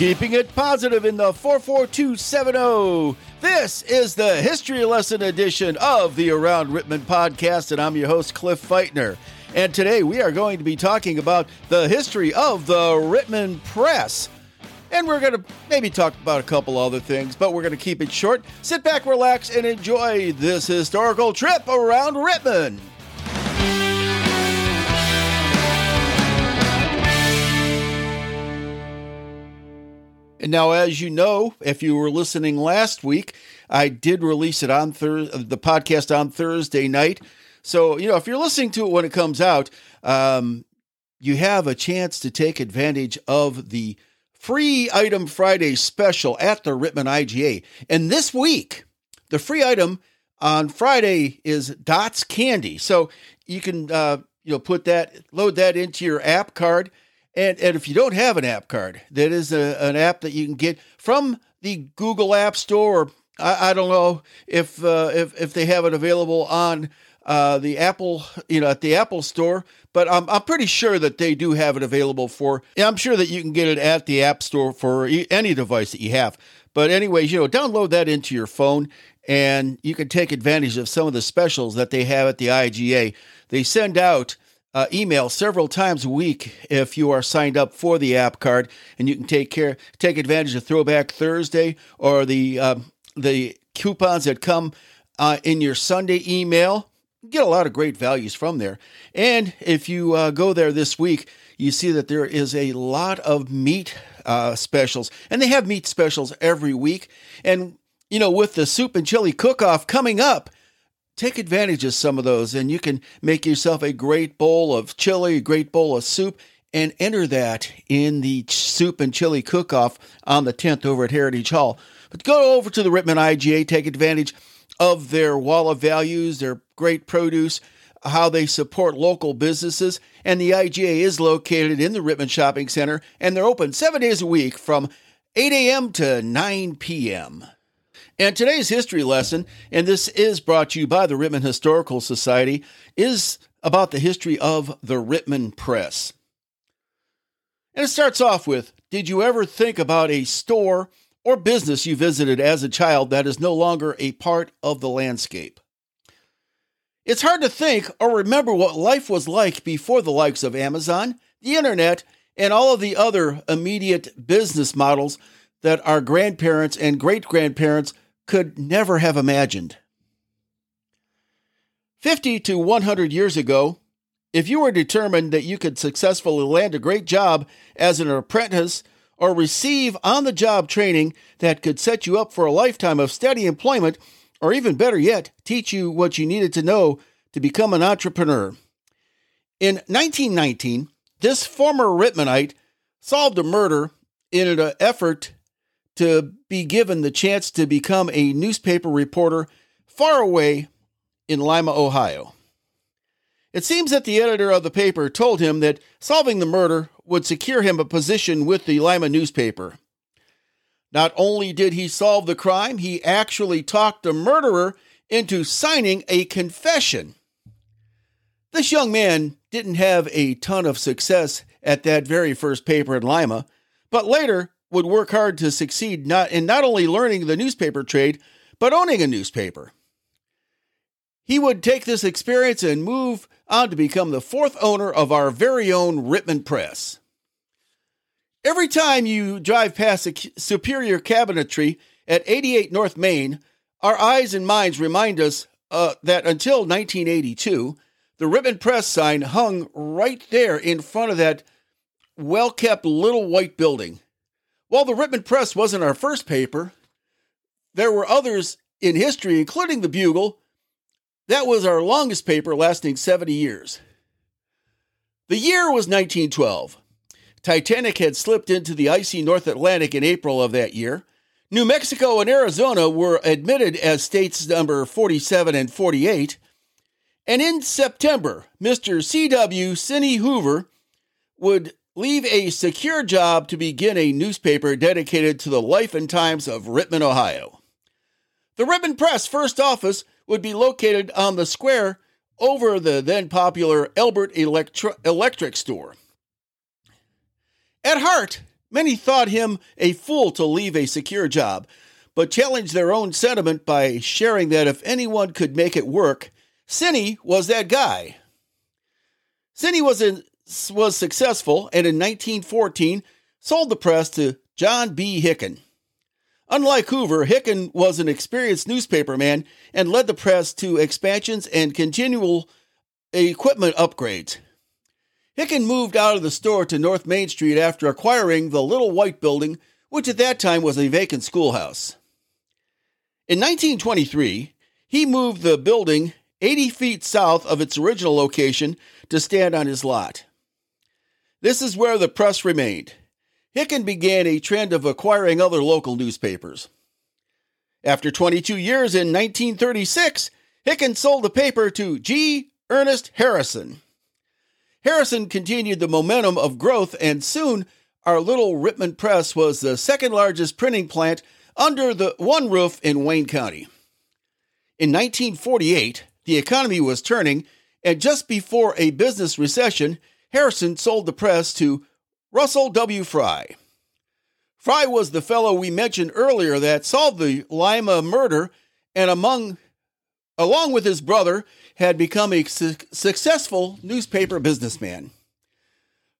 Keeping it positive in the 44270. This is the history lesson edition of the Around Rittman podcast, and I'm your host, Cliff Feitner. And today we are going to be talking about the history of the Rittman Press. And we're going to maybe talk about a couple other things, but we're going to keep it short. Sit back, relax, and enjoy this historical trip around Rittman. And now, as you know, if you were listening last week, I did release it on thir- the podcast on Thursday night. So, you know, if you're listening to it when it comes out, um, you have a chance to take advantage of the free item Friday special at the Rittman IGA. And this week, the free item on Friday is Dots Candy. So you can, uh, you know, put that, load that into your app card and, and if you don't have an app card, that is a, an app that you can get from the Google App Store. Or I, I don't know if, uh, if if they have it available on uh, the Apple, you know, at the Apple Store, but I'm I'm pretty sure that they do have it available for. I'm sure that you can get it at the App Store for any device that you have. But anyways, you know, download that into your phone, and you can take advantage of some of the specials that they have at the IGA. They send out uh, email several times a week if you are signed up for the app card, and you can take care take advantage of Throwback Thursday or the uh, the coupons that come uh, in your Sunday email. Get a lot of great values from there, and if you uh, go there this week, you see that there is a lot of meat uh, specials, and they have meat specials every week. And you know, with the soup and chili cook off coming up take advantage of some of those and you can make yourself a great bowl of chili, a great bowl of soup, and enter that in the soup and chili cook off on the 10th over at Heritage Hall. But go over to the Rittman IGA, take advantage of their wall of values, their great produce, how they support local businesses. And the IGA is located in the Rittman Shopping Center, and they're open seven days a week from 8 a.m. to 9 p.m. And today's history lesson, and this is brought to you by the Rittman Historical Society, is about the history of the Rittman Press. And it starts off with Did you ever think about a store or business you visited as a child that is no longer a part of the landscape? It's hard to think or remember what life was like before the likes of Amazon, the internet, and all of the other immediate business models that our grandparents and great grandparents could never have imagined. 50 to 100 years ago, if you were determined that you could successfully land a great job as an apprentice or receive on the job training that could set you up for a lifetime of steady employment, or even better yet, teach you what you needed to know to become an entrepreneur. In 1919, this former Rittmanite solved a murder in an effort to be given the chance to become a newspaper reporter far away in Lima, Ohio. It seems that the editor of the paper told him that solving the murder would secure him a position with the Lima newspaper. Not only did he solve the crime, he actually talked the murderer into signing a confession. This young man didn't have a ton of success at that very first paper in Lima, but later would work hard to succeed not in not only learning the newspaper trade, but owning a newspaper. He would take this experience and move on to become the fourth owner of our very own Rittman Press. Every time you drive past the Superior Cabinetry at 88 North Main, our eyes and minds remind us uh, that until 1982, the Rittman Press sign hung right there in front of that well kept little white building. While the Rittman Press wasn't our first paper, there were others in history, including the Bugle. That was our longest paper, lasting 70 years. The year was 1912. Titanic had slipped into the icy North Atlantic in April of that year. New Mexico and Arizona were admitted as states number 47 and 48. And in September, Mr. C.W. Sidney Hoover would leave a secure job to begin a newspaper dedicated to the life and times of Rittman, Ohio. The Rittman Press first office would be located on the square over the then popular Elbert Electri- Electric Store. At heart, Many thought him a fool to leave a secure job, but challenged their own sentiment by sharing that if anyone could make it work, Cinny was that guy. Cinny was, in, was successful and in 1914 sold the press to John B. Hicken. Unlike Hoover, Hicken was an experienced newspaperman and led the press to expansions and continual equipment upgrades. Hicken moved out of the store to North Main Street after acquiring the Little White Building, which at that time was a vacant schoolhouse. In 1923, he moved the building 80 feet south of its original location to stand on his lot. This is where the press remained. Hicken began a trend of acquiring other local newspapers. After 22 years in 1936, Hicken sold the paper to G. Ernest Harrison. Harrison continued the momentum of growth, and soon our little Rittman Press was the second largest printing plant under the one roof in Wayne County. In 1948, the economy was turning, and just before a business recession, Harrison sold the press to Russell W. Fry. Fry was the fellow we mentioned earlier that solved the Lima murder and among along with his brother had become a su- successful newspaper businessman.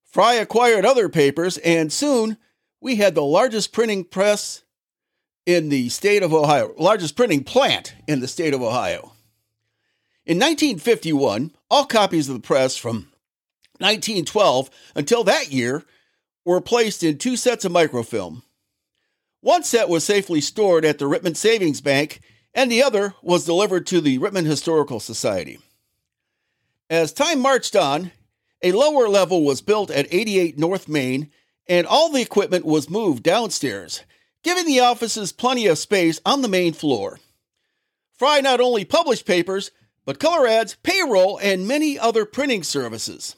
Fry acquired other papers and soon we had the largest printing press in the state of Ohio, largest printing plant in the state of Ohio. In 1951, all copies of the press from 1912 until that year were placed in two sets of microfilm. One set was safely stored at the Rittman Savings Bank, and the other was delivered to the Rittman Historical Society. As time marched on, a lower level was built at 88 North Main, and all the equipment was moved downstairs, giving the offices plenty of space on the main floor. Fry not only published papers, but color ads, payroll, and many other printing services.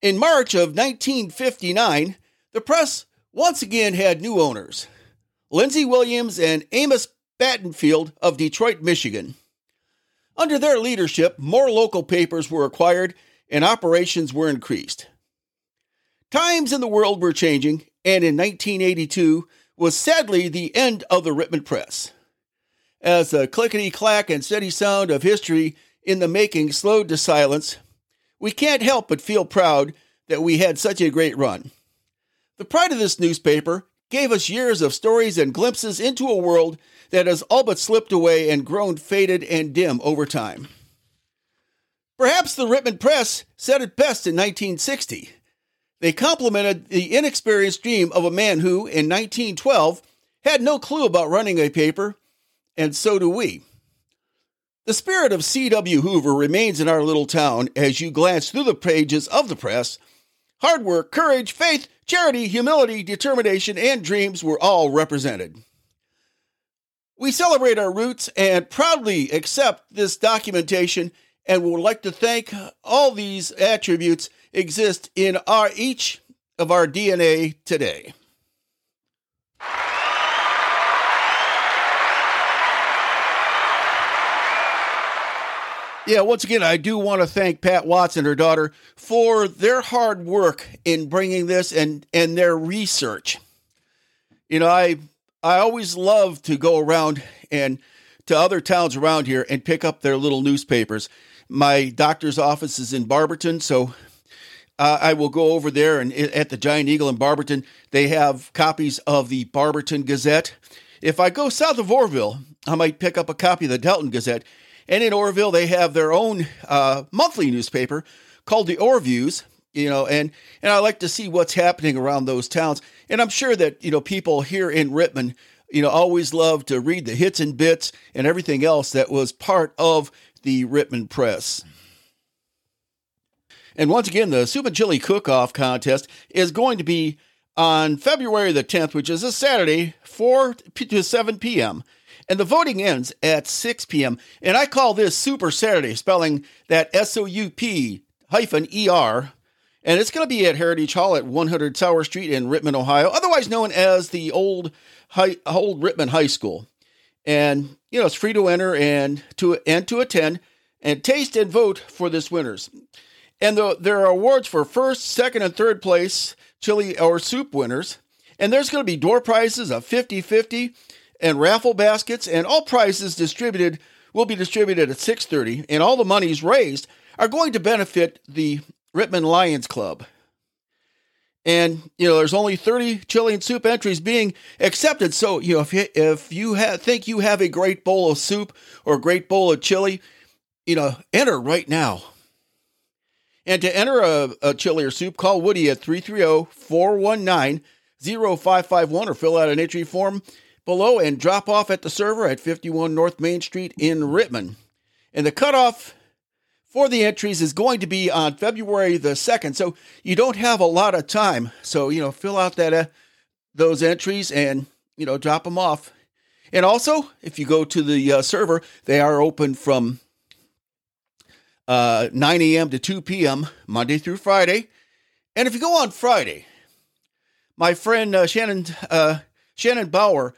In March of 1959, the press once again had new owners Lindsay Williams and Amos Battenfield of Detroit, Michigan. Under their leadership, more local papers were acquired and operations were increased. Times in the world were changing, and in 1982 was sadly the end of the Rittman Press. As the clickety clack and steady sound of history in the making slowed to silence, we can't help but feel proud that we had such a great run. The pride of this newspaper gave us years of stories and glimpses into a world that has all but slipped away and grown faded and dim over time. Perhaps the Rittman Press said it best in 1960. They complimented the inexperienced dream of a man who, in 1912, had no clue about running a paper, and so do we. The spirit of C.W. Hoover remains in our little town as you glance through the pages of the press. Hard work, courage, faith, charity, humility, determination, and dreams were all represented. We celebrate our roots and proudly accept this documentation and would like to thank all these attributes exist in our each of our DNA today. Yeah, once again, I do want to thank Pat Watts and her daughter for their hard work in bringing this and and their research. You know, I I always love to go around and to other towns around here and pick up their little newspapers. My doctor's office is in Barberton, so uh, I will go over there and at the Giant Eagle in Barberton, they have copies of the Barberton Gazette. If I go south of Orrville, I might pick up a copy of the Dalton Gazette and in Orrville, they have their own uh, monthly newspaper called the Orrviews. You know, and and I like to see what's happening around those towns. And I'm sure that you know people here in Rittman, you know, always love to read the hits and bits and everything else that was part of the Rittman Press. And once again, the Soup and Chili Cook-Off contest is going to be on February the 10th, which is a Saturday, 4 to 7 p.m and the voting ends at 6 p.m. And I call this Super Saturday, spelling that S O U P hyphen E R. And it's going to be at Heritage Hall at 100 Tower Street in Rittman, Ohio, otherwise known as the old high, old Rittman High School. And you know it's free to enter and to and to attend and taste and vote for this winners. And the, there are awards for first, second, and third place chili or soup winners. And there's going to be door prizes of 50 50 and raffle baskets, and all prizes distributed will be distributed at 6:30, and all the monies raised are going to benefit the Rittman Lions Club. And you know, there's only 30 chili and soup entries being accepted. So you know, if you, if you ha- think you have a great bowl of soup or a great bowl of chili, you know, enter right now. And to enter a, a chili or soup, call Woody at 330 419 0551 or fill out an entry form below and drop off at the server at 51 North Main Street in Rittman. And the cutoff for the entries is going to be on February the 2nd. So you don't have a lot of time. So, you know, fill out that uh, those entries and, you know, drop them off. And also, if you go to the uh, server, they are open from uh, 9 a.m. to 2 p.m. Monday through Friday. And if you go on Friday, my friend uh, Shannon uh, Shannon Bauer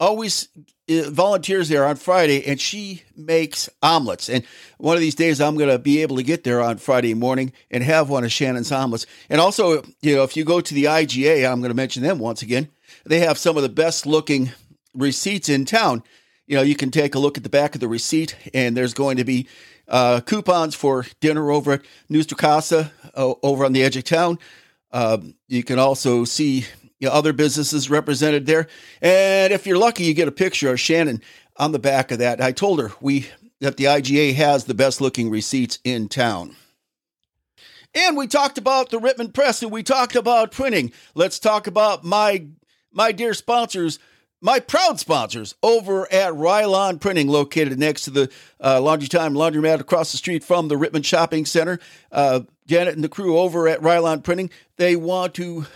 always uh, volunteers there on Friday, and she makes omelets. And one of these days, I'm going to be able to get there on Friday morning and have one of Shannon's omelets. And also, you know, if you go to the IGA, I'm going to mention them once again. They have some of the best looking receipts in town. You know, you can take a look at the back of the receipt, and there's going to be uh, coupons for dinner over at Nuestra Casa uh, over on the edge of town. Uh, you can also see you know, other businesses represented there. And if you're lucky, you get a picture of Shannon on the back of that. I told her we that the IGA has the best looking receipts in town. And we talked about the Rittman Press and we talked about printing. Let's talk about my my dear sponsors, my proud sponsors over at Rylon Printing, located next to the uh, Laundry Time Laundromat across the street from the Rittman Shopping Center. Uh, Janet and the crew over at Rylon Printing, they want to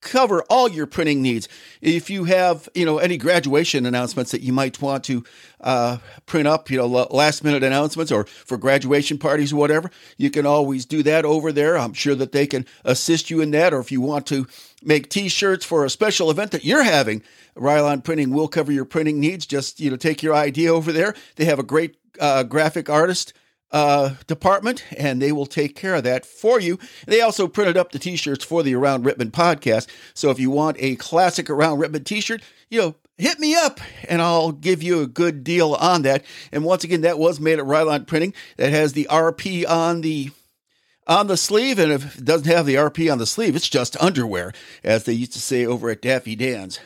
cover all your printing needs. If you have, you know, any graduation announcements that you might want to uh, print up, you know, last minute announcements or for graduation parties or whatever, you can always do that over there. I'm sure that they can assist you in that. Or if you want to make T-shirts for a special event that you're having, Rylon Printing will cover your printing needs. Just you know, take your idea over there. They have a great uh, graphic artist uh, department, and they will take care of that for you. They also printed up the T-shirts for the Around Rittman podcast. So if you want a classic Around Rittman T-shirt, you know, hit me up, and I'll give you a good deal on that. And once again, that was made at Rylon Printing. That has the RP on the on the sleeve, and if it doesn't have the RP on the sleeve, it's just underwear, as they used to say over at Daffy Dan's.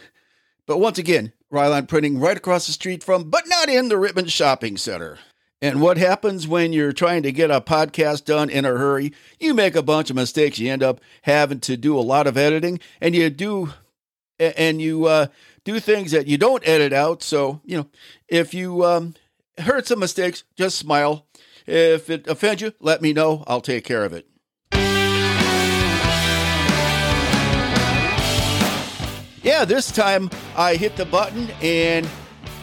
But once again, Rylon Printing right across the street from, but not in the Rittman Shopping Center. And what happens when you're trying to get a podcast done in a hurry? You make a bunch of mistakes. You end up having to do a lot of editing, and you do, and you uh, do things that you don't edit out. So you know, if you um, heard some mistakes, just smile. If it offends you, let me know. I'll take care of it. Yeah, this time I hit the button and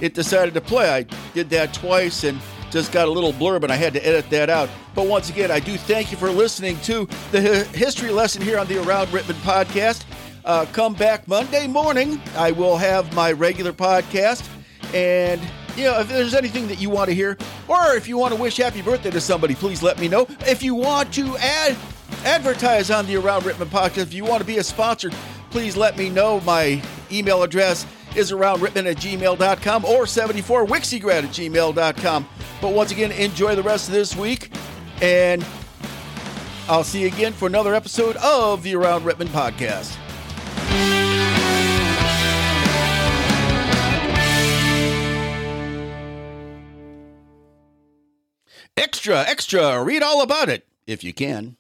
it decided to play. I did that twice and just got a little blurb and I had to edit that out. But once again, I do thank you for listening to the history lesson here on the Around Rittman podcast. Uh, come back Monday morning. I will have my regular podcast. And, you know, if there's anything that you want to hear, or if you want to wish happy birthday to somebody, please let me know. If you want to add, advertise on the Around Rittman podcast, if you want to be a sponsor, please let me know. My email address is aroundrittman at gmail.com or 74wixigrad at gmail.com. But once again, enjoy the rest of this week, and I'll see you again for another episode of the Around Rittman podcast. Extra, extra, read all about it if you can.